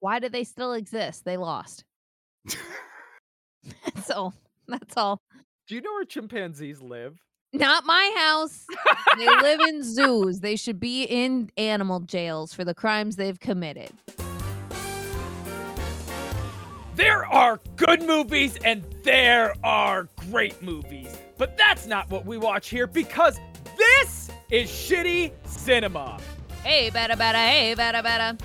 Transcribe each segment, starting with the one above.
Why do they still exist? They lost. so that's all. Do you know where chimpanzees live? Not my house. they live in zoos. They should be in animal jails for the crimes they've committed. There are good movies and there are great movies. But that's not what we watch here because this is shitty cinema. Hey, better, better, hey, better, better.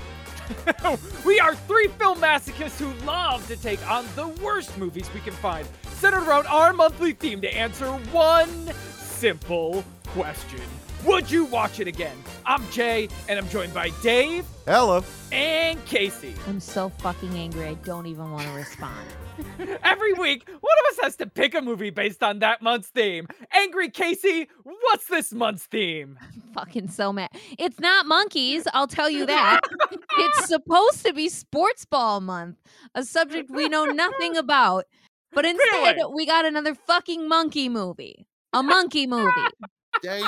we are three film masochists who love to take on the worst movies we can find, centered around our monthly theme to answer one simple question. Would you watch it again? I'm Jay, and I'm joined by Dave. Hello. And Casey. I'm so fucking angry, I don't even want to respond. Every week, one of us has to pick a movie based on that month's theme. Angry Casey, what's this month's theme? I'm fucking so mad. It's not monkeys, I'll tell you that. it's supposed to be sports ball month, a subject we know nothing about. But instead, Really? we got another fucking monkey movie. A monkey movie. Hey,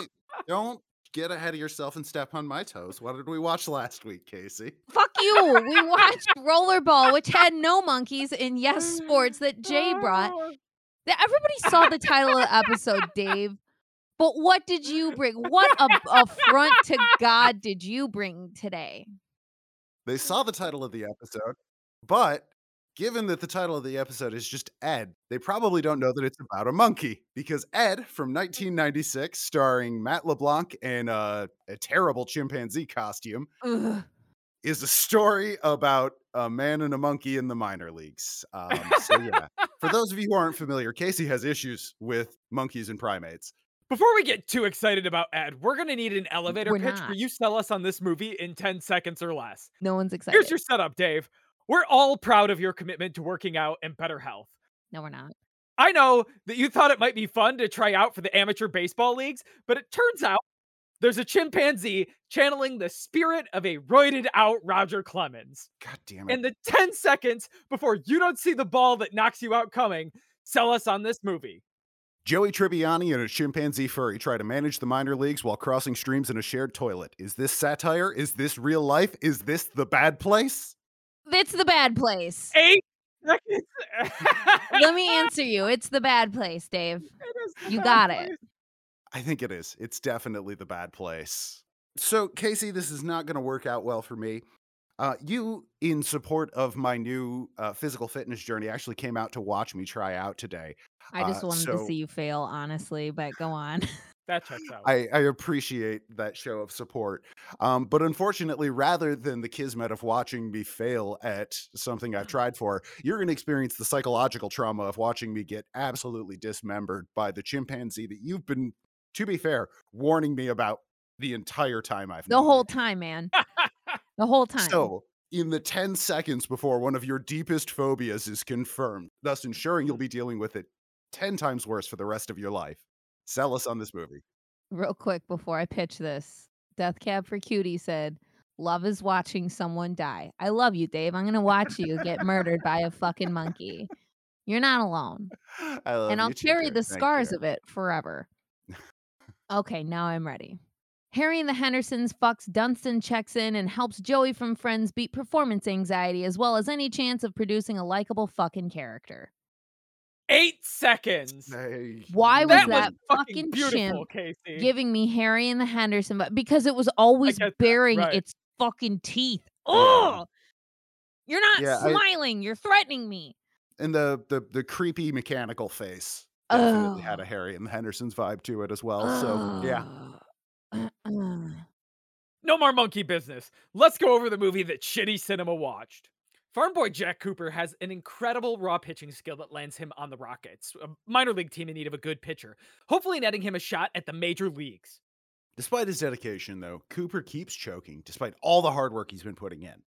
don't get ahead of yourself and step on my toes. What did we watch last week, Casey? Fuck you. We watched Rollerball, which had no monkeys in Yes Sports that Jay brought. Ah. That Everybody saw the title of the episode, Dave. But what did you bring? What a affront to God did you bring today? They saw the title of the episode, but given that the title of the episode is just Ed, they probably don't know that it's about a monkey because Ed from 1996, starring Matt LeBlanc in a, a terrible chimpanzee costume, Ugh. is a story about a man and a monkey in the minor leagues. Um, so, yeah, for those of you who aren't familiar, Casey has issues with monkeys and primates. Before we get too excited about Ed, we're gonna need an elevator We're pitch not. where you sell us on this movie in 10 seconds or less. No one's excited. Here's your setup, Dave. We're all proud of your commitment to working out and better health. no, we're not. I know that you thought it might be fun to try out for the amateur baseball leagues, but it turns out there's a chimpanzee channeling the spirit of a roided out Roger Clemens. God damn it. In the 10 seconds before you don't see the ball that knocks you out coming, sell us on this movie. Joey Tribbiani and a chimpanzee furry try to manage the minor leagues while crossing streams in a shared toilet. Is this satire? Is this real life? Is this the bad place? It's the bad place. Eight seconds. Let me answer you. It's the bad place, Dave. It is You bad got it. I think it is. It's definitely the bad place. So, Casey, this is not going to work out well for me. Uh, you, in support of my new uh, physical fitness journey, actually came out to watch me try out today. I just Uh, wanted so- to see you fail, honestly, but go on. That checks out. I, I appreciate that show of support. Um, but unfortunately, rather than the kismet of watching me fail at something I've tried for, you're going to experience the psychological trauma of watching me get absolutely dismembered by the chimpanzee that you've been, to be fair, warning me about the entire time I've the whole you. time, man. The whole time. So, in the 10 seconds before one of your deepest phobias is confirmed, thus ensuring you'll be dealing with it 10 times worse for the rest of your life, sell us on this movie. Real quick before I pitch this, Death Cab for Cutie said, Love is watching someone die. I love you, Dave. I'm going to watch you get murdered by a fucking monkey. You're not alone. I love and I'll too, carry the scars you. of it forever. okay, now I'm ready. Harry and the Hendersons fucks Dunston checks in and helps Joey from Friends beat performance anxiety as well as any chance of producing a likable fucking character. Eight seconds. Hey, Why was that that was fucking beautiful, chimp Casey. giving me Harry and the Henderson but because it was always get that, baring right. its fucking teeth. Oh, you're not Yeah, I- smiling. You're threatening me. and the, the the creepy mechanical face definitely had Oh. a Harry and the Hendersons vibe to it as well. So yeah, Uh-uh. No more monkey business. Let's go over the movie that Shitty Cinema watched. Farm boy Jack Cooper has an incredible raw pitching skill that lands him on the Rockets, a minor league team in need of a good pitcher, hopefully netting him a shot at the major leagues. despite his dedication, though, Cooper keeps choking despite all the hard work he's been putting in.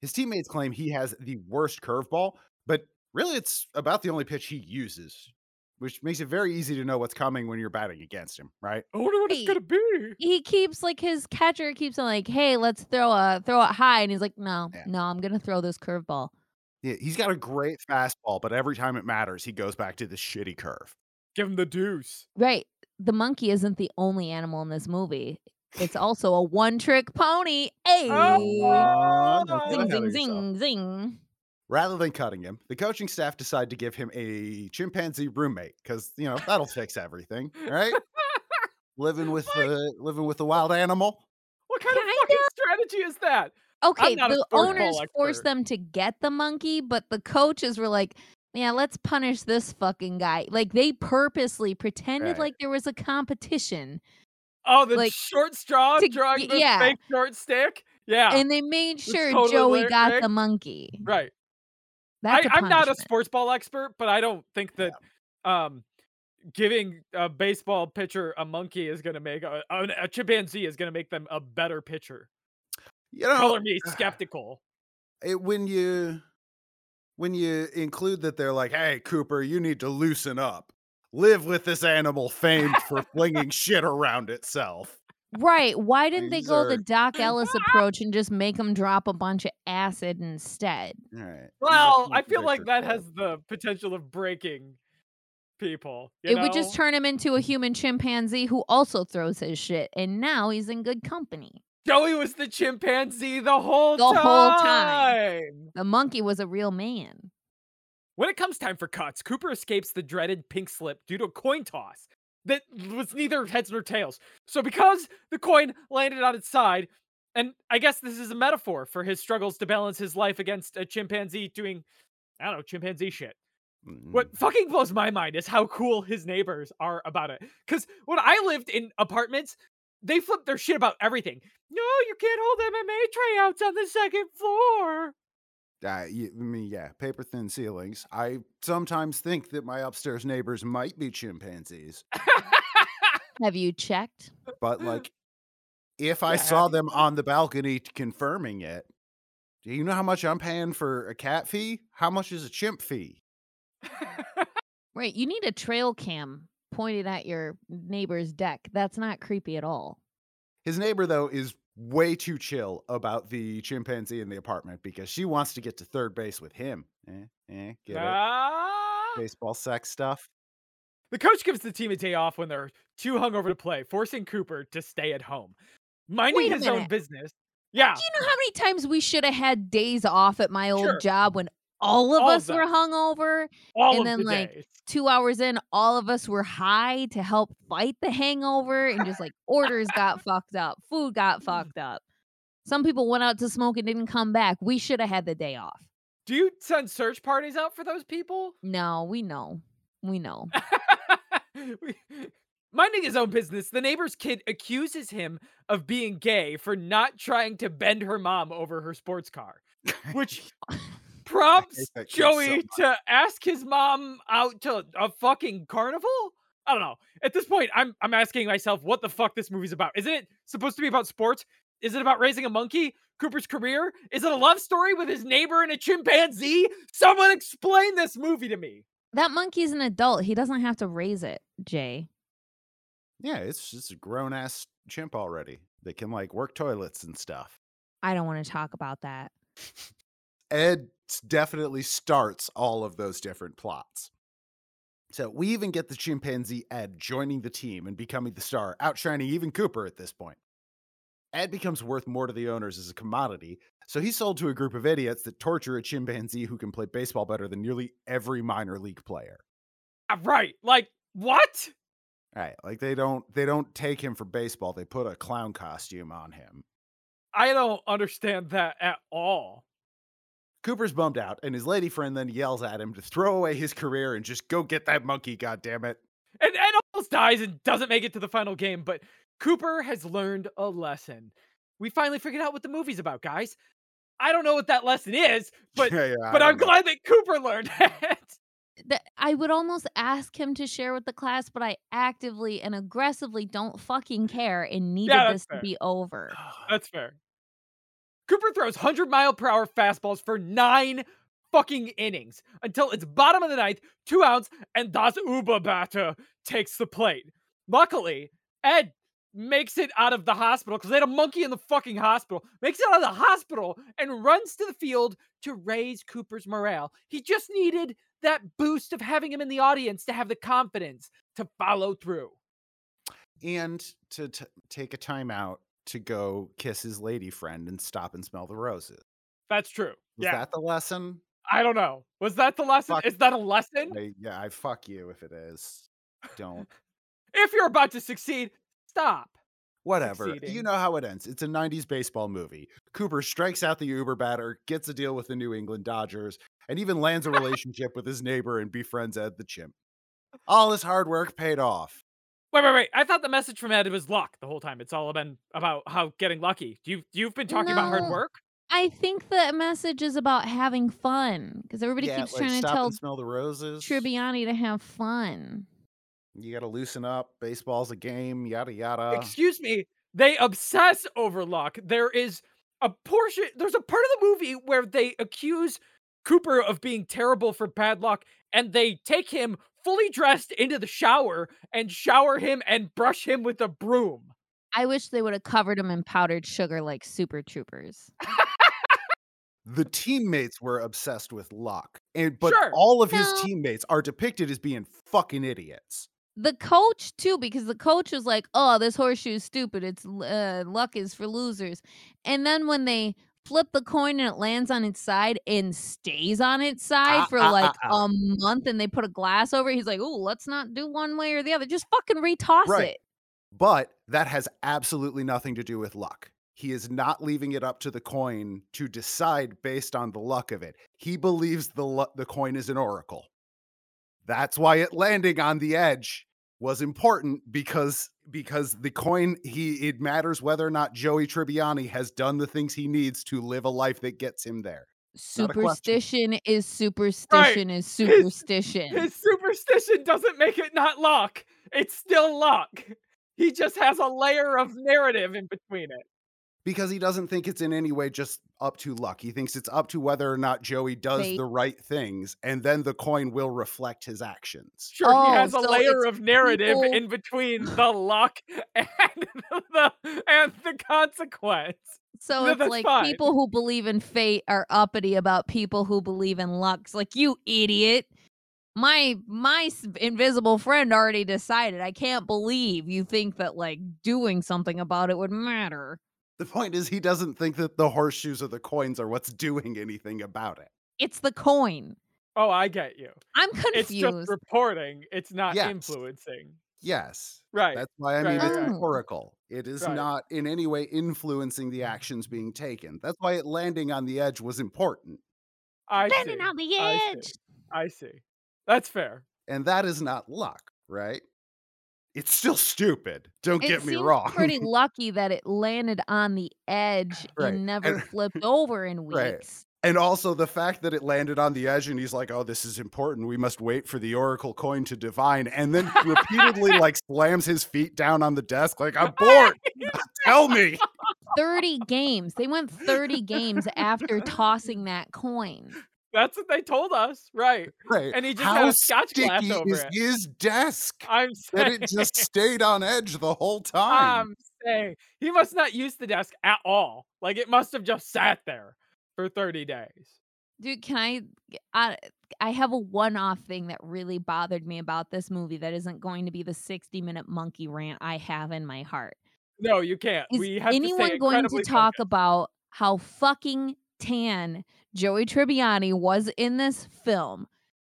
His teammates claim he has the worst curveball, but really it's about the only pitch he uses, which makes it very easy to know what's coming when you're batting against him, right? I wonder what it's gonna be. he keeps like his catcher keeps on like, hey, let's throw a throw it high, and he's like, no, Yeah. no, I'm gonna throw this curveball. Yeah, he's got a great fastball, but every time it matters, he goes back to this shitty curve. Give him the deuce. Right. The monkey isn't the only animal in this movie. It's also a one trick pony. Hey. Oh, zing, zing, zing, zing. Rather than cutting him, the coaching staff decide to give him a chimpanzee roommate because you know that'll fix everything, right? living with the living with the wild animal. What kind of Kinda. fucking strategy is that? Okay, the owners ball forced them to get the monkey, but the coaches were like, "Yeah, let's punish this fucking guy." Like they purposely pretended Right. like there was a competition, Oh, the Like, short straw to- drawing the yeah. fake short stick. Yeah, and they made sure totally Joey got Rick. the monkey. right. That's I, I'm not a sports ball expert, but I don't think that um giving a baseball pitcher a monkey is going to make a, a, a chimpanzee is going to make them a better pitcher. You know, Color me skeptical. it, when you when you include that they're like, "Hey, Cooper, you need to loosen up. Live with this animal famed for flinging shit around itself." Right. Why didn't they These go the are- Dock mm-hmm. Ellis approach and just make him drop a bunch of acid instead? All right. Well, I feel like that has the potential of breaking people. you it would just know? turn him into a human chimpanzee who also throws his shit, and now he's in good company. Joey was the chimpanzee the whole The time. whole time. The monkey was a real man. When it comes time for cuts, Cooper escapes the dreaded pink slip due to a coin toss that was neither heads nor tails. So, because the coin landed on its side, and I guess this is a metaphor for his struggles to balance his life against a chimpanzee doing, I don't know, chimpanzee shit. Mm. What fucking blows my mind is how cool his neighbors are about it. Because when I lived in apartments, they flipped their shit about everything. No, you can't hold MMA tryouts on the second floor. Uh, I mean, yeah, paper thin ceilings. I sometimes think that my upstairs neighbors might be chimpanzees, Have you checked? but like, if I Yeah, saw have them on the balcony t- confirming it, do you know how much I'm paying for a cat fee? How much is a chimp fee? Right. You need a trail cam pointed at your neighbor's deck. That's not creepy at all. His neighbor, though, is way too chill about the chimpanzee in the apartment because she wants to get to third base with him. Eh, eh, get it? Ah. Baseball sex stuff. The coach gives the team a day off when they're too hungover to play, forcing Cooper to stay at home, minding his own business. Yeah, Do you know how many times we should have had days off at my old Sure. job when all of All of us were them. hungover? all and then, the like, days. Two hours in, all of us were high to help fight the hangover, and just like orders got fucked up, food got mm. fucked up. Some people went out to smoke and didn't come back. We should have had the day off. Do you send search parties out for those people? No, we know. We know. We- Minding his own business, the neighbor's kid accuses him of being gay for not trying to bend her mom over her sports car, which prompts that kid so Joey to ask his mom out to a fucking carnival. I don't know. At this point, I'm I'm asking myself what the fuck this movie's about. Isn't it supposed to be about sports? Is it about raising a monkey? Cooper's career? Is it a love story with his neighbor and a chimpanzee? Someone explain this movie to me. That monkey's an adult. He doesn't have to raise it, Jay. Yeah, it's just a grown ass chimp already that can like work toilets and stuff. I don't want to talk about that. Ed s- definitely starts all of those different plots. So we even get the chimpanzee Ed joining the team and becoming the star, outshining even Cooper at this point. Ed becomes worth more to the owners as a commodity, so he's sold to a group of idiots that torture a chimpanzee who can play baseball better than nearly every minor league player. Ah, Right. Like, what? Right, like they don't they don't take him for baseball, they put a clown costume on him. I don't understand that at all. Cooper's bummed out, and his lady friend then yells at him to throw away his career and just go get that monkey, goddammit. And Ed almost dies and doesn't make it to the final game, but Cooper has learned a lesson. We finally figured out what the movie's about, guys. I don't know what that lesson is, but Yeah, yeah, I but I'm know. glad that Cooper learned it. That I would almost ask him to share with the class, but I actively and aggressively don't fucking care and needed that's this fair. to be over. That's fair. Cooper throws 100 mile per hour fastballs for nine fucking innings until it's bottom of the ninth, two outs, and Das Uberbatter takes the plate. Luckily, Ed makes it out of the hospital because they had a monkey in the fucking hospital, makes it out of the hospital and runs to the field to raise Cooper's morale. He just needed that boost of having him in the audience to have the confidence to follow through. and to t- take a time out to go kiss his lady friend and stop and smell the roses. That's true. Was yeah. that the lesson? I don't know. Was that the lesson? Fuck. Is that a lesson? I, yeah, I fuck you if it is. Don't. If you're about to succeed, stop. Whatever. You know how it ends. It's a 90s baseball movie. Cooper strikes out the Uber batter, gets a deal with the New England Dodgers, and even lands a relationship with his neighbor and befriends Ed the chimp. All his hard work paid off. Wait, wait, wait. I thought the message from Ed was luck the whole time. It's all been about how getting lucky. You've you've been talking about hard No. work? I think the message is about having fun because everybody yeah, keeps like trying to stop tell and smell the roses. Tribbiani to have fun. You got to loosen up. Baseball's a game. Yada yada. Excuse me. They obsess over luck. There is a portion there's a part of the movie where they accuse Cooper of being terrible for bad luck and they take him fully dressed into the shower and shower him and brush him with a broom. I wish they would have covered him in powdered sugar like Super Troopers. the teammates were obsessed with luck, and but Sure. all of his teammates are depicted as being fucking idiots. The coach too, because the coach was like, "Oh, this horseshoe is stupid. It's uh, luck is for losers." And then when they flip the coin and it lands on its side and stays on its side Ah, for ah, like ah, a month, and they put a glass over it, he's like, "Oh, let's not do one way or the other. Just fucking retoss Right. it." But that has absolutely nothing to do with luck. He is not leaving it up to the coin to decide based on the luck of it. He believes the lu- the coin is an oracle. That's why it landing on the edge was important because because the coin he it matters whether or not Joey Tribbiani has done the things he needs to live a life that gets him there. Not a question. Superstition is superstition is superstition. His superstition doesn't make it not luck. It's still luck. He just has a layer of narrative in between it. Because he doesn't think it's in any way just up to luck. He thinks it's up to whether or not Joey does Fate. the right things, and then the coin will reflect his actions. Sure, Oh, he has a layer of narrative people- in between the luck and the and the consequence. So No, it's like fine. people who believe in fate are uppity about people who believe in luck. It's like you idiot. My my invisible friend already decided. I can't believe you think that like doing something about it would matter. The point is, he doesn't think that the horseshoes or the coins are what's doing anything about it. It's the coin. Oh, I get you. I'm confused. It's just reporting. It's not Yes. influencing. Yes, Right. that's why I Right, mean right, it's right. oracle. It is Right. not in any way influencing the actions being taken. That's why it landing on the edge was important, I Landing see. on the I see. edge. I see. That's fair. and that is not luck, right? It's still stupid. Don't It get me wrong. pretty lucky that it landed on the edge Right, and never and- flipped over in Right. weeks. And also the fact that it landed on the edge and he's like, oh, this is important. We must wait for the oracle coin to divine. And then repeatedly like slams his feet down on the desk, like, I'm bored. Tell me. 30 games. They went 30 games after tossing that coin. That's what they told us. Right. Right. And he just How had a scotch glass sticky over is it. his desk I'm saying that it just stayed on edge the whole time? I'm saying he must not use the desk at all. Like it must have just sat there for 30 days. Dude, can I I, I have a one-off thing that really bothered me about this movie that isn't going to be the 60-minute monkey rant I have in my heart. No, you can't. Is we have anyone to stay going to talk focused. about how fucking tan Joey Tribbiani was in this film?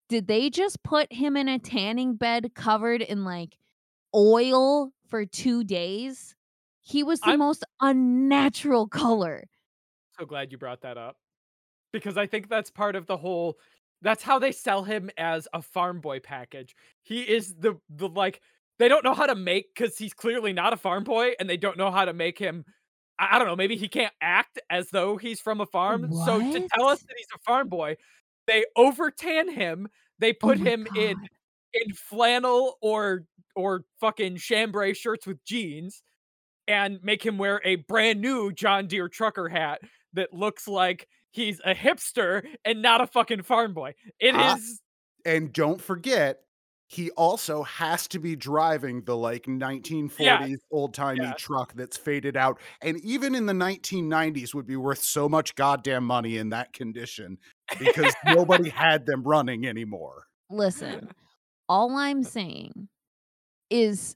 Did they just put him in a tanning bed covered in like oil for 2 days? He was the I'm- most unnatural color. so glad you brought that up because I think that's part of the whole. That's how they sell him as a farm boy package. He is the the like they don't know how to make because he's clearly not a farm boy, and they don't know how to make him. I, I don't know. Maybe he can't act as though he's from a farm. So to tell us that he's a farm boy, they over tan him. They Oh put my him in God. in flannel or or fucking chambray shirts with jeans and make him wear a brand new John Deere trucker hat that looks like he's a hipster and not a fucking farm boy. It is Ah, And don't forget, he also has to be driving the like 1940s old timey yes. truck that's faded out. And even in the 1990s would be worth so much goddamn money in that condition because nobody had them running anymore. Listen, all I'm saying is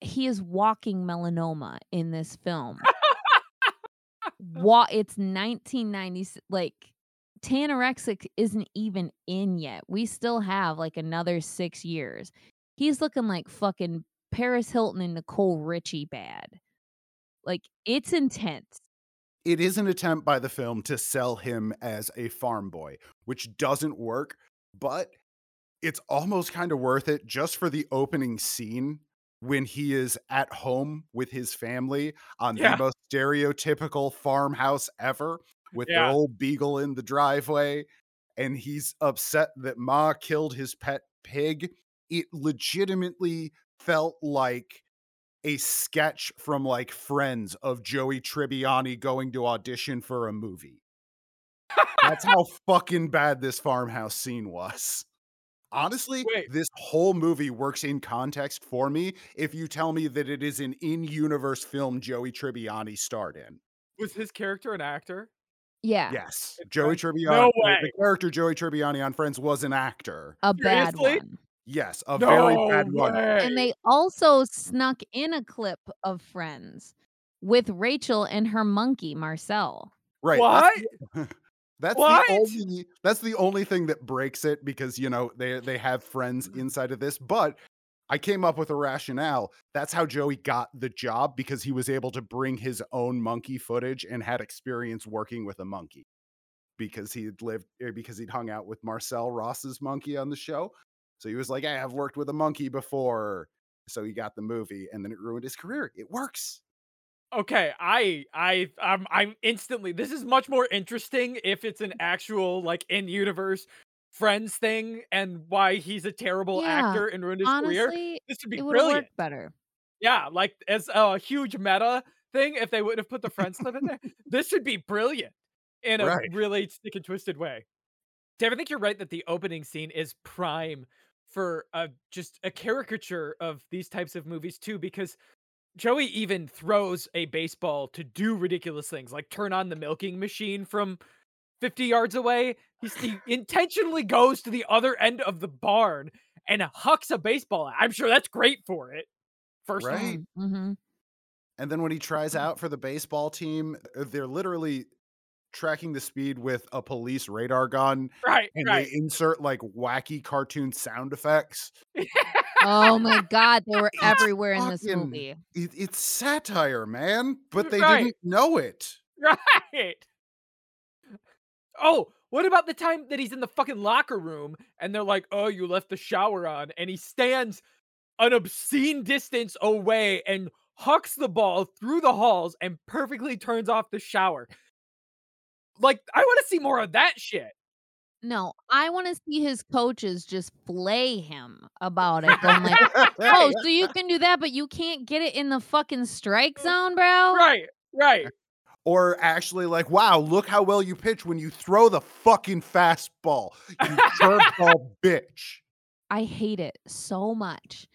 he is walking melanoma in this film. What it's 1990 like Tanorexic isn't even in yet. We still have like another 6 years. He's looking like fucking Paris Hilton and Nicole Richie bad. Like it's intense. It is an attempt by the film to sell him as a farm boy, which doesn't work, but it's almost kind of worth it just for the opening scene when he is at home with his family on Yeah. the most stereotypical farmhouse ever with their old beagle in the driveway and he's upset that ma killed his pet pig it legitimately felt like a sketch from like friends of joey tribbiani going to audition for a movie that's how fucking bad this farmhouse scene was Honestly, Wait. this whole movie works in context for me if you tell me that it is an in-universe film Joey Tribbiani starred in. Was his character an actor? Yeah. Yes, Joey Friends? Tribbiani. No the- way. The character Joey Tribbiani on Friends was an actor. A bad Seriously? one. Yes, a no very bad one. And they also snuck in a clip of Friends with Rachel and her monkey Marcel. Right. What? That's, the, that's What? the only that's the only thing that breaks it because you know they they have friends Mm-hmm. inside of this, but I came up with a rationale. That's how Joey got the job because he was able to bring his own monkey footage and had experience working with a monkey. Because he had lived eh, because he'd hung out with Marcel Ross's monkey on the show. So he was like, Hey, I've worked with a monkey before. So he got the movie and then it ruined his career. It works. Okay, I I I'm I'm instantly this is much more interesting if it's an actual like in universe friends thing and why he's a terrible Yeah, actor and ruined his career. Honestly, This would be would have brilliant. worked better. Yeah, like as a huge meta thing, if they wouldn't have put the friends clip in there, this would be brilliant in a Right. really stick and twisted way. Dave, I think you're right that the opening scene is prime for a just a caricature of these types of movies too, because Joey even throws a baseball to do ridiculous things, like turn on the milking machine from 50 yards away. He's, he intentionally goes to the other end of the barn and hucks a baseball. I'm sure that's great for it. First of all. Right. Mm-hmm. And then when he tries out for the baseball team, they're literally tracking the speed with a police radar gun Right, and right. they insert like wacky cartoon sound effects. Oh my god, they were It's everywhere in this movie. It, it's satire, man, but they Right. didn't know it. Right. Oh, what about the time that he's in the fucking locker room and they're like, "Oh, you left the shower on," and he stands an obscene distance away and hucks the ball through the halls and perfectly turns off the shower. Like, I want to see more of that shit. No, I want to see his coaches just flay him about it. Going like, oh, so you can do that, but you can't get it in the fucking strike mm. zone, bro. Right, right. Or actually, like, wow, look how well you pitch when you throw the fucking fastball, you curveball bitch. I hate it so much.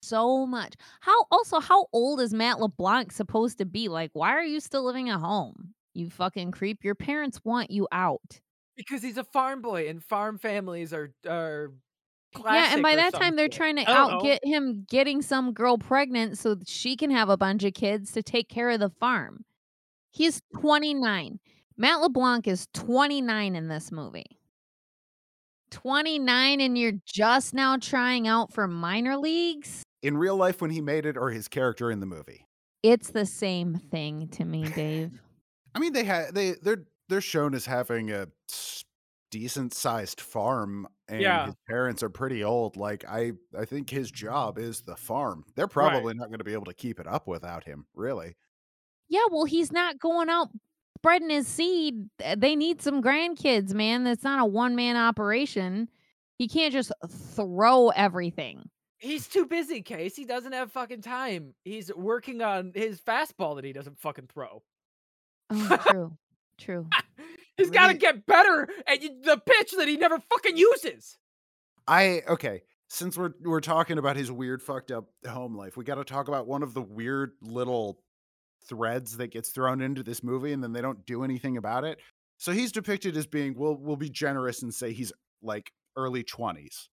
So much. How also how old is Matt LeBlanc supposed to be? Like, why are you still living at home? You fucking creep. Your parents want you out. Because he's a farm boy and farm families are are yeah, and by classic or that time they're trying to I out get him getting some girl pregnant so that she can have a bunch of kids to take care of the farm. He's 29. Matt LeBlanc is 29 in this movie. 29 and you're just now trying out for minor leagues? In real life, when he made it, or his character in the movie. It's the same thing to me, Dave. I mean, they had they they're they're shown as having a decent sized farm, and Yeah. his parents are pretty old. Like I, I think his job is the farm. They're probably not going to be able to keep it up without him. Really, yeah, well, he's not going out spreading his seed. Uh, They need some grandkids, man. That's not a one man operation. He can't just throw everything. He's too busy, Case. He doesn't have fucking time. He's working on his fastball that he doesn't fucking throw. Oh, true. True. He's got to get better at the pitch that he never fucking uses. I okay. Since we're we're talking about his weird fucked up home life, we got to talk about one of the weird little threads that gets thrown into this movie, and then they don't do anything about it. So he's depicted as being, we'll we'll be generous and say he's like early twenties,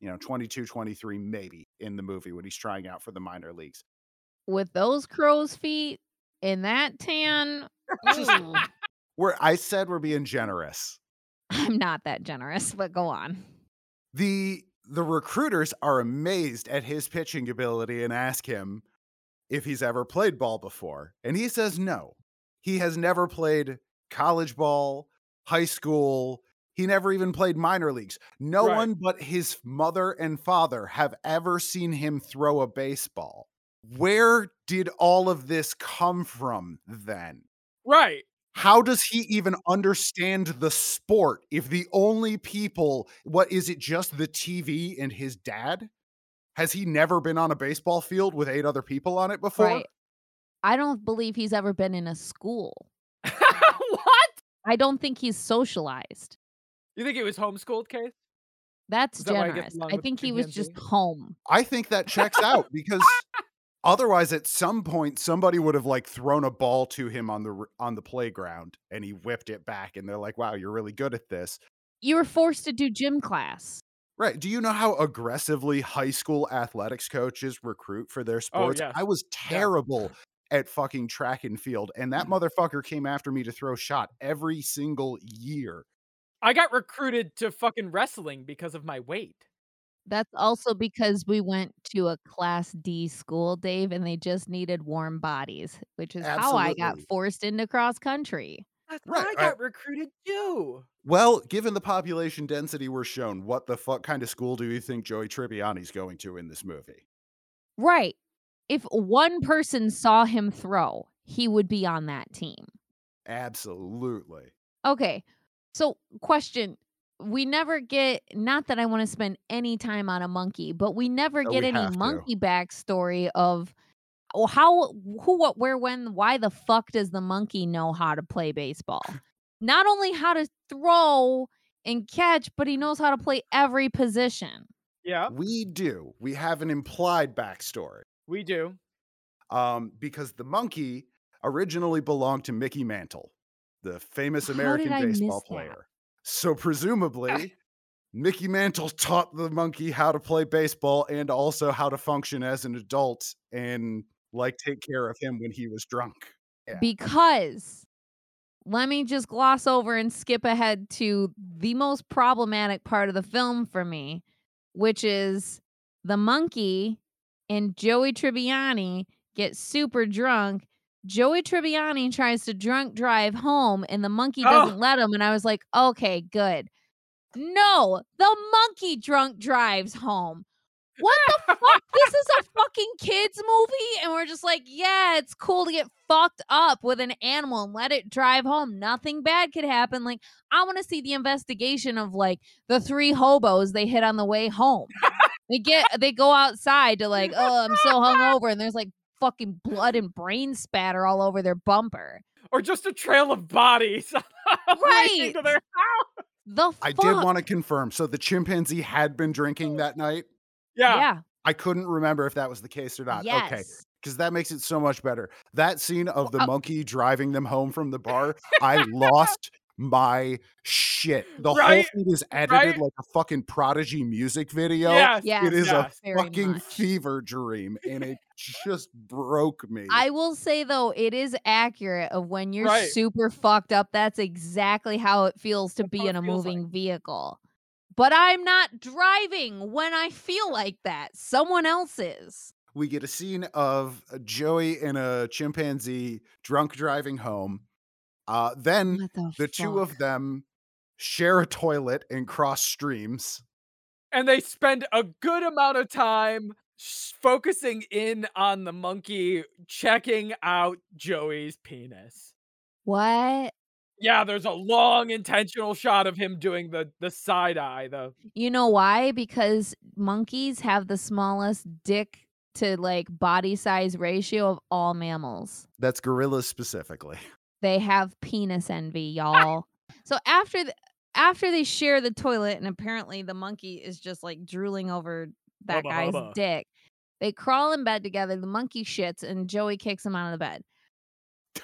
you know, 22, 23 maybe in the movie when he's trying out for the minor leagues. With those crow's feet, in that tan, We're I said we're being generous. I'm not that generous, but go on. The the recruiters are amazed at his pitching ability and ask him if he's ever played ball before. And he says no. He has never played college ball, high school. He never even played minor leagues. No Right. one but his mother and father have ever seen him throw a baseball. Where did all of this come from then? Right. How does he even understand the sport if the only people, what is it, just the TV and his dad? Has he never been on a baseball field with eight other people on it before? Right. I don't believe he's ever been in a school. what? I don't think he's socialized. You think it was homeschooled, Case? That's Is that why he gets generous. along I with think he was just home. I think that checks out because otherwise, at some point, somebody would have like thrown a ball to him on the r- on the playground, and he whipped it back, and they're like, "Wow, you're really good at this." You were forced to do gym class. Right. Do you know how aggressively high school athletics coaches recruit for their oh, sports? Oh, yes. I was terrible at fucking track and field, and that mm-hmm. motherfucker came after me to throw shot every single year. I got recruited to fucking wrestling because of my weight. That's also because we went to a class D school, Dave, and they just needed warm bodies, which is how I got forced into cross country. That's Right, where I I- got recruited too. Well, given the population density we're shown, what the fuck kind of school do you think Joey Tribbiani's going to in this movie? Right. If one person saw him throw, he would be on that team. Absolutely. Okay. So, question. We never get, not that I want to spend any time on a monkey, but we never oh, No, get we any have to. monkey backstory of well, how, who, what, where, when, why the fuck does the monkey know how to play baseball? Not only how to throw and catch, but he knows how to play every position. Yeah, We do. We have an implied backstory. we do. Um, because the monkey originally belonged to Mickey Mantle, the famous American I miss baseball that? player. So presumably, Mickey Mantle taught the monkey how to play baseball and also how to function as an adult and like take care of him when he was drunk. Yeah. Because let me just gloss over and skip ahead to the most problematic part of the film for me, which is the monkey and Joey Tribbiani get super drunk. Joey Tribbiani tries to drunk drive home and the monkey Oh. doesn't let him. And I was like, okay, good. No, the monkey drunk drives home. What the fuck? This is a fucking kids movie, and we're just like, yeah, it's cool to get fucked up with an animal and let it drive home. Nothing bad could happen. Like, I want to see the investigation of like the three hobos they hit on the way home. they get they go outside to like, oh, I'm so hungover, and there's like fucking blood and brain spatter all over their bumper. Or just a trail of bodies. Right. to their house. The I did want to confirm. So the chimpanzee had been drinking oh. that night. Yeah. yeah. I couldn't remember if that was the case or not. Yes. Okay. Because that makes it so much better. That scene of the uh monkey driving them home from the bar, I lost my shit. The whole Right? thing is edited Right? like a fucking prodigy music video. Yes. Yes. It is yes, a very fucking much. fever dream, and it just broke me. I will say though, it is accurate of when you're Right. super fucked up. That's exactly how it feels to That's be in it a feels like. moving vehicle. But I'm not driving when I feel like that. Someone else is. we get a scene of uh, Joey and a chimpanzee drunk driving home. Uh, then the, the two of them share a toilet and cross streams. And they spend a good amount of time s- focusing in on the monkey, checking out Joey's penis. What? Yeah, there's a long intentional shot of him doing the the side eye. The You know why? Because monkeys have the smallest dick to like body size ratio of all mammals. That's gorillas specifically. They have penis envy, y'all. so after the, after they share the toilet, and apparently the monkey is just like drooling over that Hubba guy's hubba. dick. They crawl in bed together. The monkey shits, and Joey kicks him out of the bed.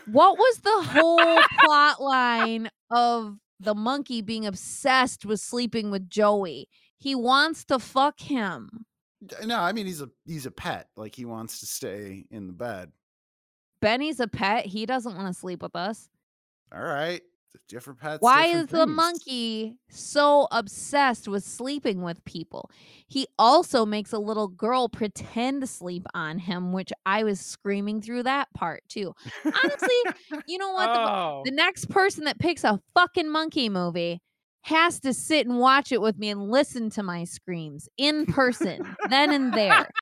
What was the whole plot line of the monkey being obsessed with sleeping with Joey? He wants to fuck him. No, I mean he's a he's a pet. Like he wants to stay in the bed. Benny's a pet, he doesn't want to sleep with us. All right. Different pets. Why different is the monkey so obsessed with sleeping with people? He also makes a little girl pretend to sleep on him, which I was screaming through that part too. Honestly, you know what? The, Oh. the next person that picks a fucking monkey movie has to sit and watch it with me and listen to my screams in person, then and there.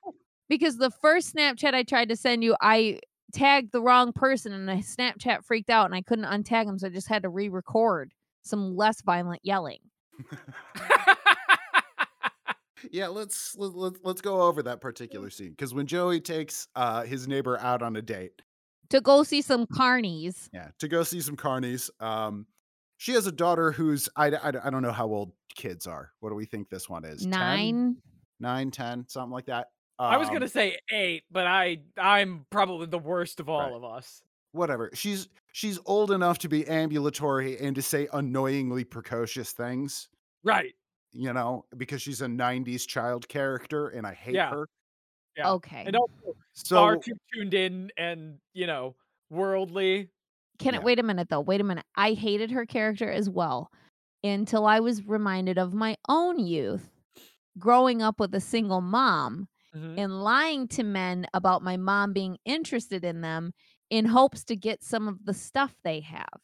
Because the first Snapchat I tried to send you, I tagged the wrong person and the Snapchat freaked out and I couldn't untag him, so I just had to re-record some less violent yelling. Yeah, let's let, let, let's go over that particular scene because when Joey takes uh, his neighbor out on a date, To go see some carnies. yeah, to go see some carnies, um, she has a daughter who's I, I, I don't know how old kids are. What do we think this one is? 10? Nine. nine, ten, something like that. I was Um, gonna say eight, but I I'm probably the worst of all Right. of us. whatever. She's she's old enough to be ambulatory and to say annoyingly precocious things, Right. you know, because she's a '90s child character, and I hate Yeah. her. Yeah. Okay. And also So far too tuned in and you know worldly. Can Yeah. it wait a minute though? Wait a minute. I hated her character as well until I was reminded of my own youth growing up with a single mom Mhm. and lying to men about my mom being interested in them in hopes to get some of the stuff they have.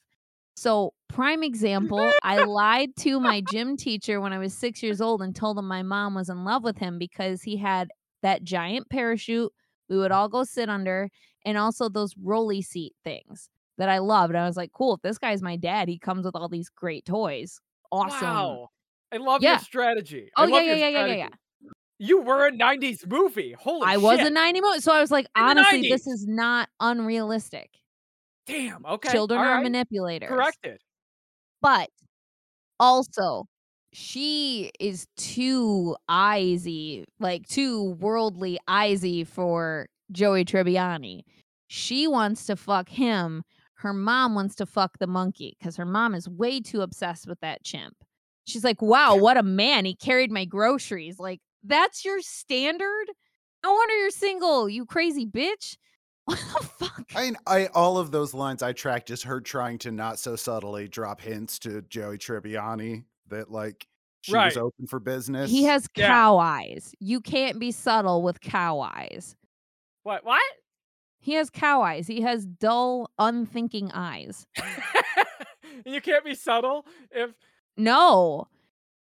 So, prime example, I lied to my gym teacher when I was six years old and told him my mom was in love with him because he had that giant parachute we would all go sit under and also those rolly seat things that I loved. I was like, cool, if this guy's my dad, he comes with all these great toys. Awesome. Wow. I love Yeah. your strategy. Oh, I yeah, love yeah, your yeah, yeah, yeah, yeah. You were a 90s movie. Holy shit. I shit. was a 90 movie. so I was like, In honestly, this is not unrealistic. Damn. Okay. Children all are right. manipulators. Corrected. But also, she is too eyesy, like too worldly eyesy for Joey Tribbiani. She wants to fuck him. Her mom wants to fuck the monkey because her mom is way too obsessed with that chimp. She's like, wow, what a man. He carried my groceries. Like, that's your standard? No wonder you're single, you crazy bitch. What the fuck? I mean, I all of those lines I tracked is her trying to not so subtly drop hints to Joey Tribbiani that like she was open for business. He has Yeah. cow eyes. You can't be subtle with cow eyes. What? What? He has cow eyes. He has dull, unthinking eyes. you can't be subtle if No.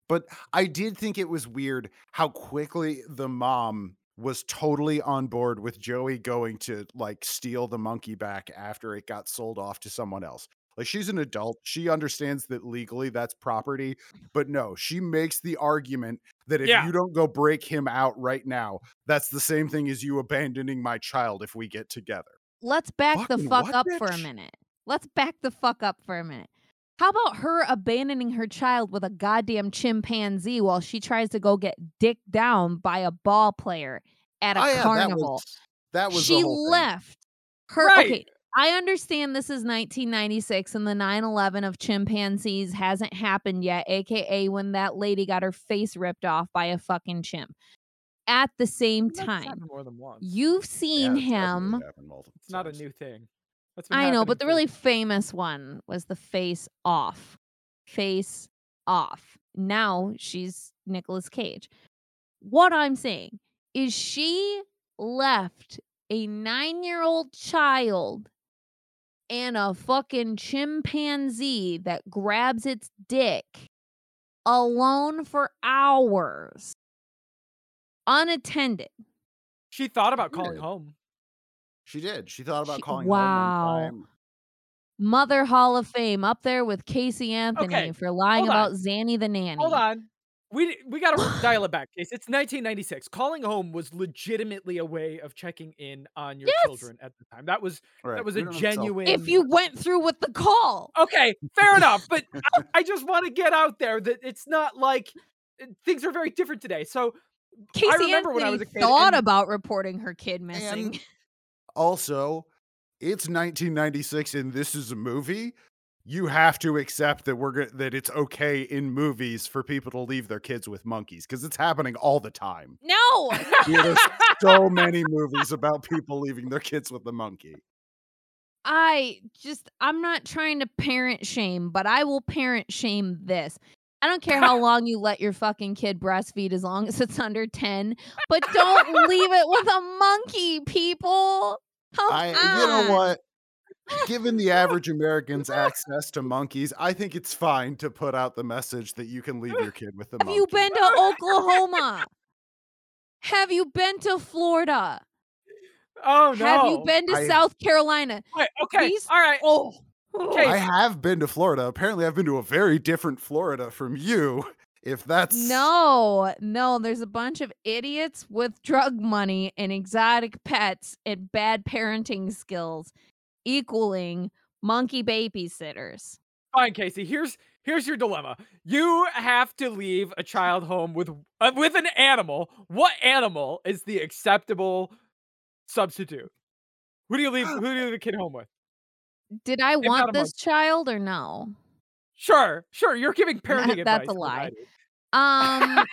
But I did think it was weird how quickly the mom was totally on board with Joey going to like steal the monkey back after it got sold off to someone else. Like she's an adult. She understands that legally that's property, but no, she makes the argument that if Yeah. you don't go break him out right now, that's the same thing as you abandoning my child if we get together. Let's back the fuck what, up for a minute. Let's back the fuck up for a minute. How about her abandoning her child with a goddamn chimpanzee while she tries to go get dicked down by a ball player at a Oh, yeah, carnival? That was, that was the she whole thing. left her Right. okay i understand this is 1996 and the 9-11 of chimpanzees hasn't happened yet aka when that lady got her face ripped off by a fucking chimp at the same time more than once. you've seen it's definitely him It's not a new thing. That's been i know but the really famous one was the face off. Face off. Now she's Nicolas cage. What i'm saying is she left a nine year old child and a fucking chimpanzee that grabs its dick alone for hours, unattended. She thought about calling home. She did. She thought about She- calling wow. home. Mother Hall of Fame up there with Casey Anthony Okay, for lying about Zanny the nanny. Hold on. We we got to dial it back, Case. It's 1996. Calling home was legitimately a way of checking in on your Yes. children at the time. That was Right. that was we a don't have to sell- genuine. If you went through with the call, Okay, fair enough. But I, I just want to get out there that it's not like uh, things are very different today. So Casey I remember Anthony when I was a kid thought and- about reporting her kid missing. Also, it's 1996 and this is a movie. You have to accept that we're go- that it's okay in movies for people to leave their kids with monkeys because it's happening all the time. no, there's so many movies about people leaving their kids with the monkey. I just I'm not trying to parent shame, but I will parent shame this. I don't care how long you let your fucking kid breastfeed as long as it's under 10, but don't leave it with a monkey, people. Come I you know what? Given the average American's access to monkeys, I think it's fine to put out the message that you can leave your kid with a Have monkey. you been to Oklahoma? Have you been to Florida? Oh no. Have you been to I- South Carolina? Wait, okay. These- All right. Oh. Okay. I have been to Florida. Apparently, I've been to a very different Florida from you. If that's No, no, there's a bunch of idiots with drug money and exotic pets and bad parenting skills equaling monkey babysitters. Fine, Casey. Here's here's your dilemma. You have to leave a child home with uh, with an animal. What animal is the acceptable substitute? Who do you leave? Who do you leave the kid home with? Did I not a want this monkey. child or no? Sure, sure. You're giving parenting that's advice. That's a lie. right? Um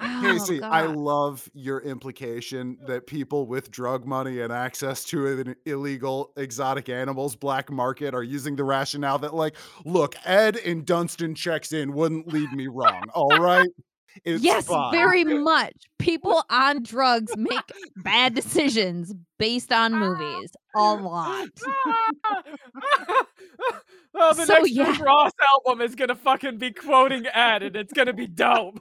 oh, Casey, I God. love your implication that people with drug money and access to an illegal exotic animals black market are using the rationale that, like, look, Ed and Dunston checks in wouldn't lead me wrong. All right. It's yes, fine. very much. People on drugs make bad decisions based on ah, movies a lot. oh, the So, next yeah. Rick Ross album is gonna fucking be quoting Ed, and it's gonna be dope.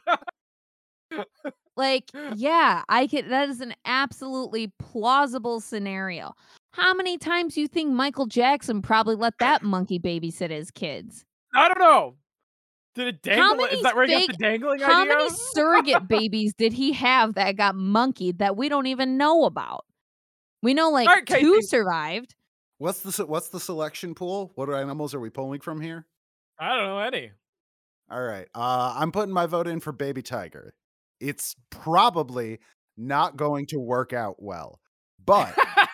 Like, yeah, I can. that is an absolutely plausible scenario. How many times do you think Michael Jackson probably let that monkey babysit his kids? I don't know. Did it How dangle? many Is that where you got fake- the dangling How idea? many surrogate babies did he have that got monkeyed that we don't even know about? We know like Alright, two survived. What's the what's the selection pool? What animals are we pulling from here? I don't know any. All right. Uh, I'm putting my vote in for Baby Tiger. It's probably not going to work out well. But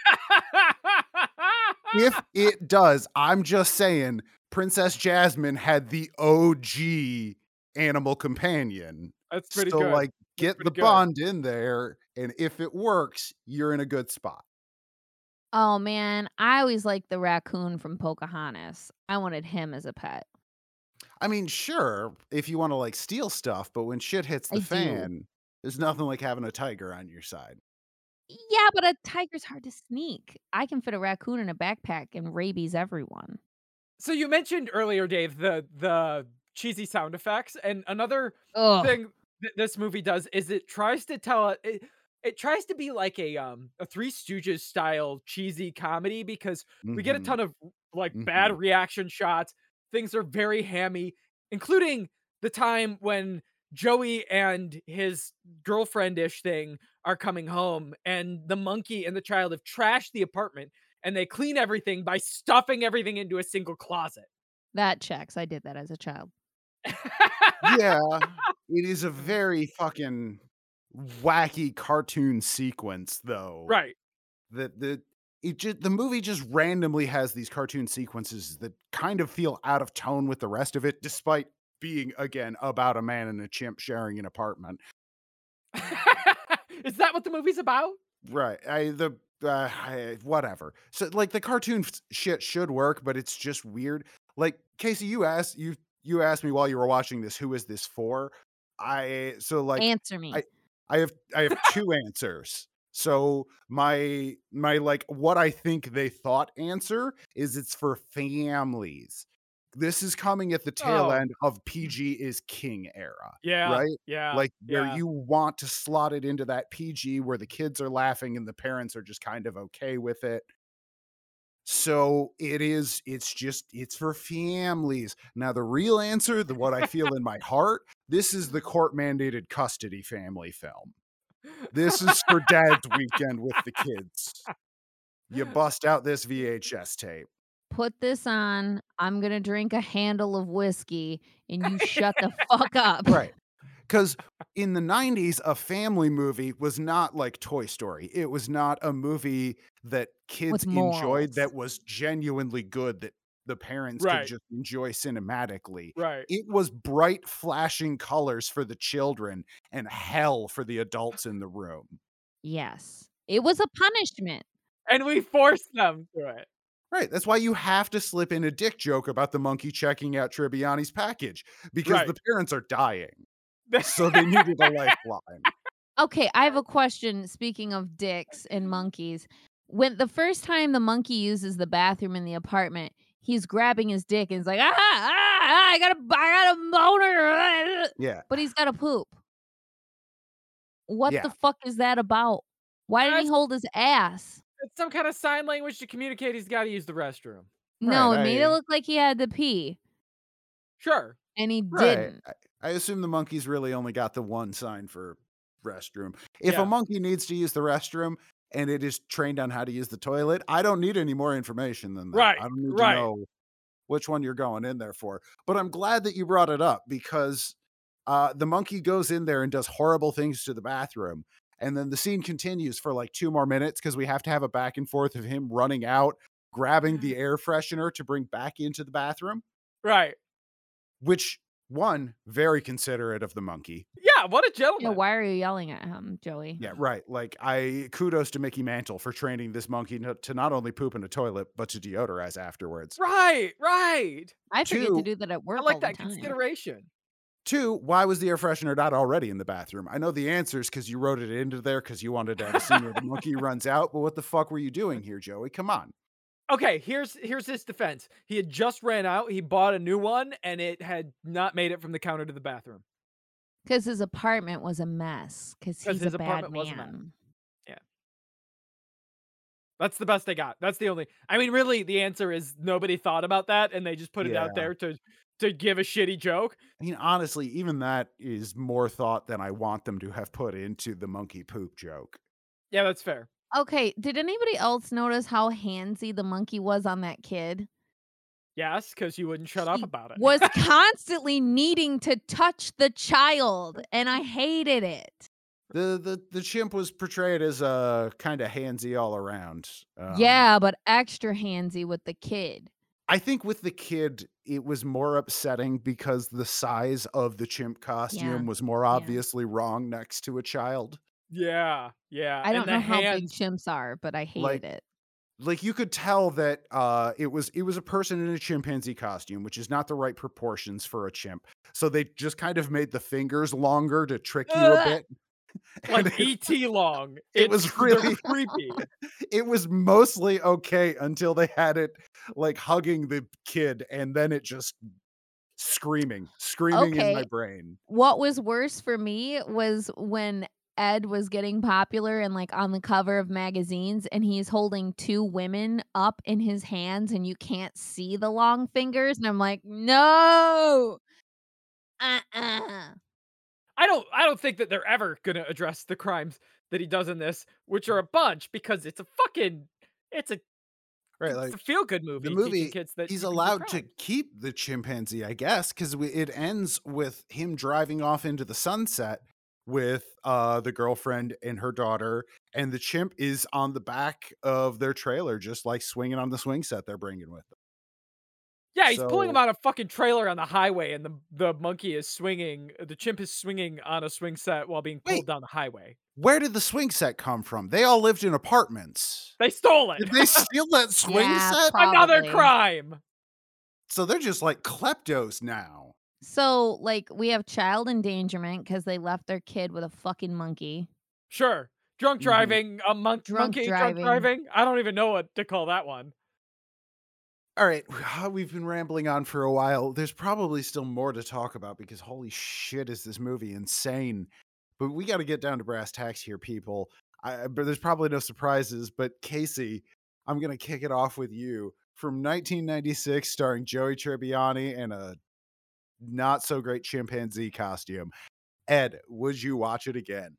if it does, I'm just saying Princess Jasmine had the OG animal companion. That's pretty good. so good. like get the good. bond in there and if it works, you're in a good spot. Oh man, I always liked the raccoon from Pocahontas. I wanted him as a pet. I mean, sure, if you want to like steal stuff, but when shit hits the I do. fan, there's nothing like having a tiger on your side. Yeah, but a tiger's hard to sneak. I can fit a raccoon in a backpack and rabies everyone. So you mentioned earlier, Dave, the the cheesy sound effects, and another Ugh. thing that this movie does is it tries to tell a- it, it tries to be like a um a Three Stooges style cheesy comedy because we get a Mhm. ton of like bad reaction shots. Things are very hammy, including the time when Joey and his girlfriendish thing are coming home, and the monkey and the child have trashed the apartment, and they clean everything by stuffing everything into a single closet. That checks. I did that as a child. yeah, it is a very fucking wacky cartoon sequence, though. right. That the it just the movie just randomly has these cartoon sequences that kind of feel out of tone with the rest of it, despite being again about a man and a chimp sharing an apartment. Is that what the movie's about? Right. I the uh, whatever. So like the cartoon f- shit should work, but it's just weird. Like Casey, you asked you you asked me while you were watching this, who is this for? I so like Answer me. I- I have I have two answers. So my my like what I think they thought answer is it's for families. This is coming at the tail Oh. end of mm. PG is king era. Yeah. Right? Yeah. like where yeah. you want to slot it into that PG where the kids are laughing and the parents are just kind of okay with it. So it is it's just it's for families. Now the real answer, the what I feel in my heart, this is the court mandated custody family film. This is for dad's weekend with the kids. You bust out this VHS tape. Put this on. I'm gonna drink a handle of whiskey, and you shut the fuck up. Right. Because in the 90s, a family movie was not like Toy Story. It was not a movie that kids enjoyed that was genuinely good, that the parents Right. could just enjoy cinematically. right. It was bright, flashing colors for the children and hell for the adults in the room. Yes, it was a punishment. And we forced them to it. Right. That's why you have to slip in a dick joke about the monkey checking out Tribbiani's package because Right. the parents are dying. So they needed a lifeline. Okay, I have a question. Speaking of dicks and monkeys, when the first time the monkey uses the bathroom in the apartment, he's grabbing his dick and he's like, ah, ah, ah I got a, I got a boner, Yeah. but he's got to poop. What Yeah. the fuck is that about? Why did he hold his ass? It's some kind of sign language to communicate he's got to use the restroom. No, Right, it made it look like he had to pee, Sure. and he Right. didn't. I, I assume the monkeys really only got the one sign for restroom. If Yeah. a monkey needs to use the restroom and it is trained on how to use the toilet, I don't need any more information than that. Right, I don't need right. to know which one you're going in there for. But I'm glad that you brought it up because uh, the monkey goes in there and does horrible things to the bathroom. And then the scene continues for like two more minutes because we have to have a back and forth of him running out, grabbing the mm-hmm. air freshener to bring back into the bathroom, Right. which one, very considerate of the monkey. Yeah. What a Yeah, gentleman. why are you yelling at him, Joey? Yeah, right. Like I kudos to Mickey Mantle for training this monkey to, to not only poop in a toilet but to deodorize afterwards. Right. Right. I forget Two, to do that at work I all like the that time. consideration. Two, why was the air freshener not already in the bathroom? I know the answers because you wrote it into there because you wanted to have a scene where the monkey runs out. But what the fuck were you doing here, Joey? Come on. Okay, here's here's his defense. He had just ran out. He bought a new one, and it had not made it from the counter to the bathroom. Because his apartment was a mess. Because he's his a bad man. was a mess. man. That's the best they got. That's the only. I mean, really, the answer is nobody thought about that, and they just put it out there to to give a shitty joke. I mean, honestly, even that is more thought than I want them to have put into the monkey poop joke. Yeah, that's fair. Okay, did anybody else notice how handsy the monkey was on that kid? Yes, because you wouldn't shut up about it. Was constantly needing to touch the child, and I hated it. The the the chimp was portrayed as uh kind of handsy all around. Um, yeah, but extra handsy with the kid. I think with the kid, it was more upsetting because the size of the chimp costume was more obviously wrong next to a child. Yeah, yeah. I don't the know how big chimps are, but I hated Like, it. Like you could tell that uh it was it was a person in a chimpanzee costume, which is not the right proportions for a chimp. So they just kind of made the fingers longer to trick you a bit. And like it- ET long. it was really- creepy. it was mostly okay until they had it like hugging the kid and then it just screaming screaming in my brain What was worse for me was when Ed was getting popular and like on the cover of magazines and he's holding two women up in his hands and you can't see the long fingers and I'm like, "No." Uh-uh. I don't I don't think that they're ever gonna address the crimes that he does in this, which are a bunch, because it's a fucking it's a right it's like a feel good movie. the movie kids that he's you can do allowed to keep the chimpanzee i guess because it ends with him driving off into the sunset with uh the girlfriend and her daughter and the chimp is on the back of their trailer just like swinging on the swing set they're bringing with them Yeah, he's pulling him So- out a fucking trailer on the highway, and the the monkey is swinging. The chimp is swinging on a swing set while being pulled Wait. down the highway. Where did the swing set come from they all lived in apartments They stole it. did they steal that swing Yeah, set Another crime. So they're just like kleptos now. So, like we have child endangerment cuz they left their kid with a fucking monkey. Sure. Drunk Mhm. driving, a monk, Drunk monkey driving. drunk driving. I don't even know what to call that one. All right, we've been rambling on for a while. There's probably still more to talk about because holy shit, is this movie insane? But we got to get down to brass tacks here, people. I, but there's probably no surprises. But Casey, I'm gonna kick it off with you from 1996, starring Joey Tribbiani in a not so great chimpanzee costume. Ed, would you watch it again?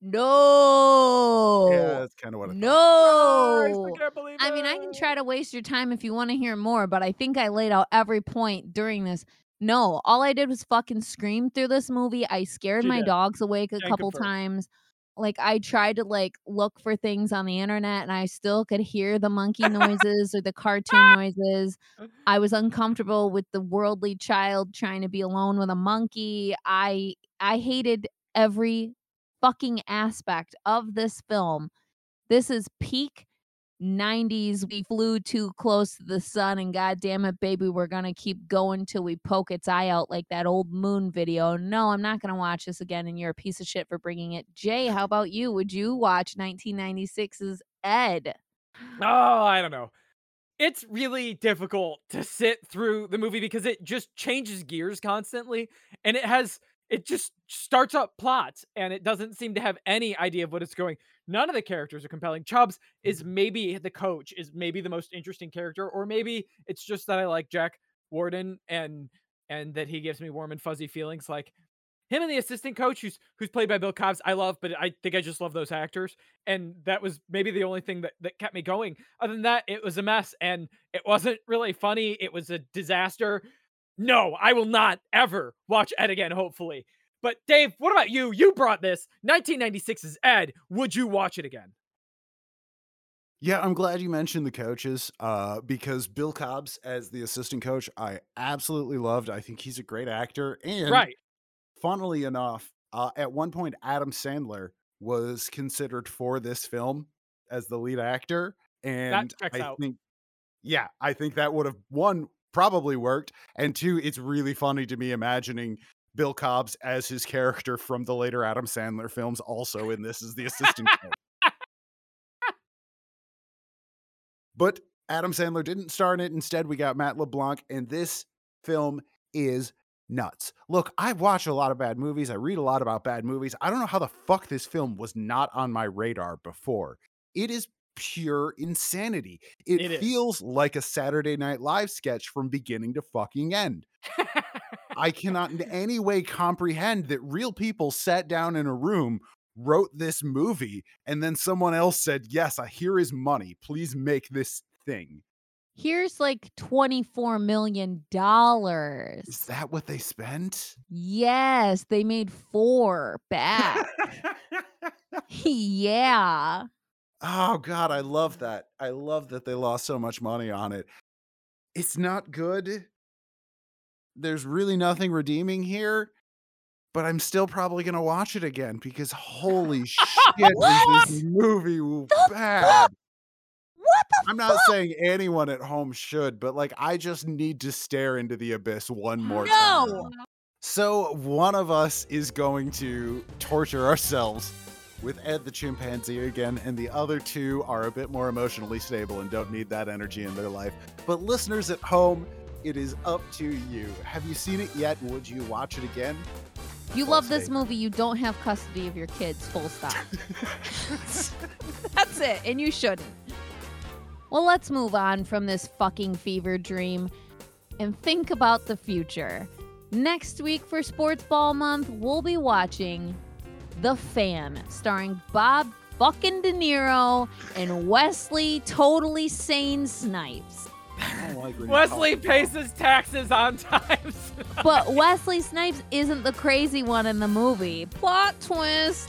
No. Yeah, that's kind of what I thought. Christ, No. I can't believe I mean, I can try to waste your time if you want to hear more, but I think I laid out every point during this. No, all I did was fucking scream through this movie. I scared She my did. dogs awake a Can couple times. Like I tried to like look for things on the internet and I still could hear the monkey noises or the cartoon noises. Mm-hmm. I was uncomfortable with the worldly child trying to be alone with a monkey. I I hated every fucking aspect of this film. This is peak 90s we flew too close to the sun and god damn it baby we're gonna keep going till we poke its eye out like that old moon video no i'm not gonna watch this again and you're a piece of shit for bringing it jay how about you would you watch 1996's ed Oh, I don't know. It's really difficult to sit through the movie because it just changes gears constantly and it has it just starts up plots and it doesn't seem to have any idea of what it's going. None of the characters are compelling. Chubbs is mm-hmm. maybe the coach is maybe the most interesting character or maybe it's just that I like Jack Warden and and that he gives me warm and fuzzy feelings like him and the assistant coach who's who's played by Bill Cobbs, I love, but I think I just love those actors. And that was maybe the only thing that, that kept me going. Other than that, it was a mess and it wasn't really funny. It was a disaster. No, I will not ever watch Ed again, hopefully. But Dave, what about you? You brought this 1996's Ed. Would you watch it again? Yeah, I'm glad you mentioned the coaches uh, because Bill Cobbs as the assistant coach, I absolutely loved. I think he's a great actor. And Right. funnily enough, uh, at one point, Adam Sandler was considered for this film as the lead actor. And I out. think, yeah, I think that would have one probably worked. And two, it's really funny to me imagining Bill Cobbs as his character from the later Adam Sandler films, also in this as the assistant. But Adam Sandler didn't star in it. Instead, we got Matt LeBlanc, and this film is nuts. Look, I watch a lot of bad movies. I read a lot about bad movies. I don't know how the fuck this film was not on my radar before. It is pure insanity. It, It is. feels like a Saturday Night Live sketch from beginning to fucking end. I cannot in any way comprehend that real people sat down in a room, wrote this movie, and then someone else said, Yes, I here is money. Please make this thing. here's like $24 million. Is that what they spent? yes they made four back yeah oh god, I love that. I love that they lost so much money on it. It's not good. There's really nothing redeeming here, but I'm still probably gonna watch it again because holy shit, this movie The bad. fuck? what the I'm not saying anyone at home should, but like I just need to stare into the abyss one more time. no So one of us is going to torture ourselves with Ed the chimpanzee again, and the other two are a bit more emotionally stable and don't need that energy in their life. But listeners at home, it is up to you. Have you seen it yet? Would you watch it again? you Full love this movie you don't have custody of your kids full stop That's it, and you shouldn't. Well, let's move on from this fucking fever dream and think about the future. Next week for Sports Ball Month, we'll be watching The Fan, starring Bob fucking De Niro and Wesley Totally Sane Snipes. I don't like Wesley pays his taxes on time. But Wesley Snipes isn't the crazy one in the movie. Plot twist.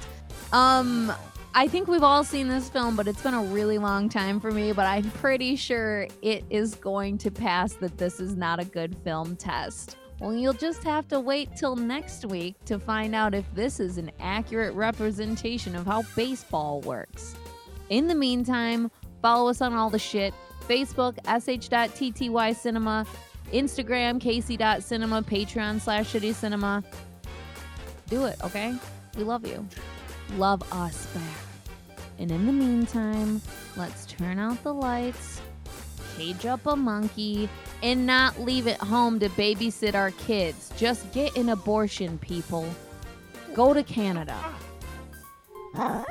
Um, I think we've all seen this film, but it's been a really long time for me. But I'm pretty sure it is going to pass that this is not a good film test. Well, you'll just have to wait till next week to find out if this is an accurate representation of how baseball works. In the meantime, follow us on all the shit Facebook, sh.tty cinema, Instagram, casey.cinema, Patreon slash shitty cinema. Do it, okay? We love you. Love us back. And in the meantime, let's turn out the lights, cage up a monkey, and not leave it home to babysit our kids. Just get an abortion, people. Go to Canada. Ah.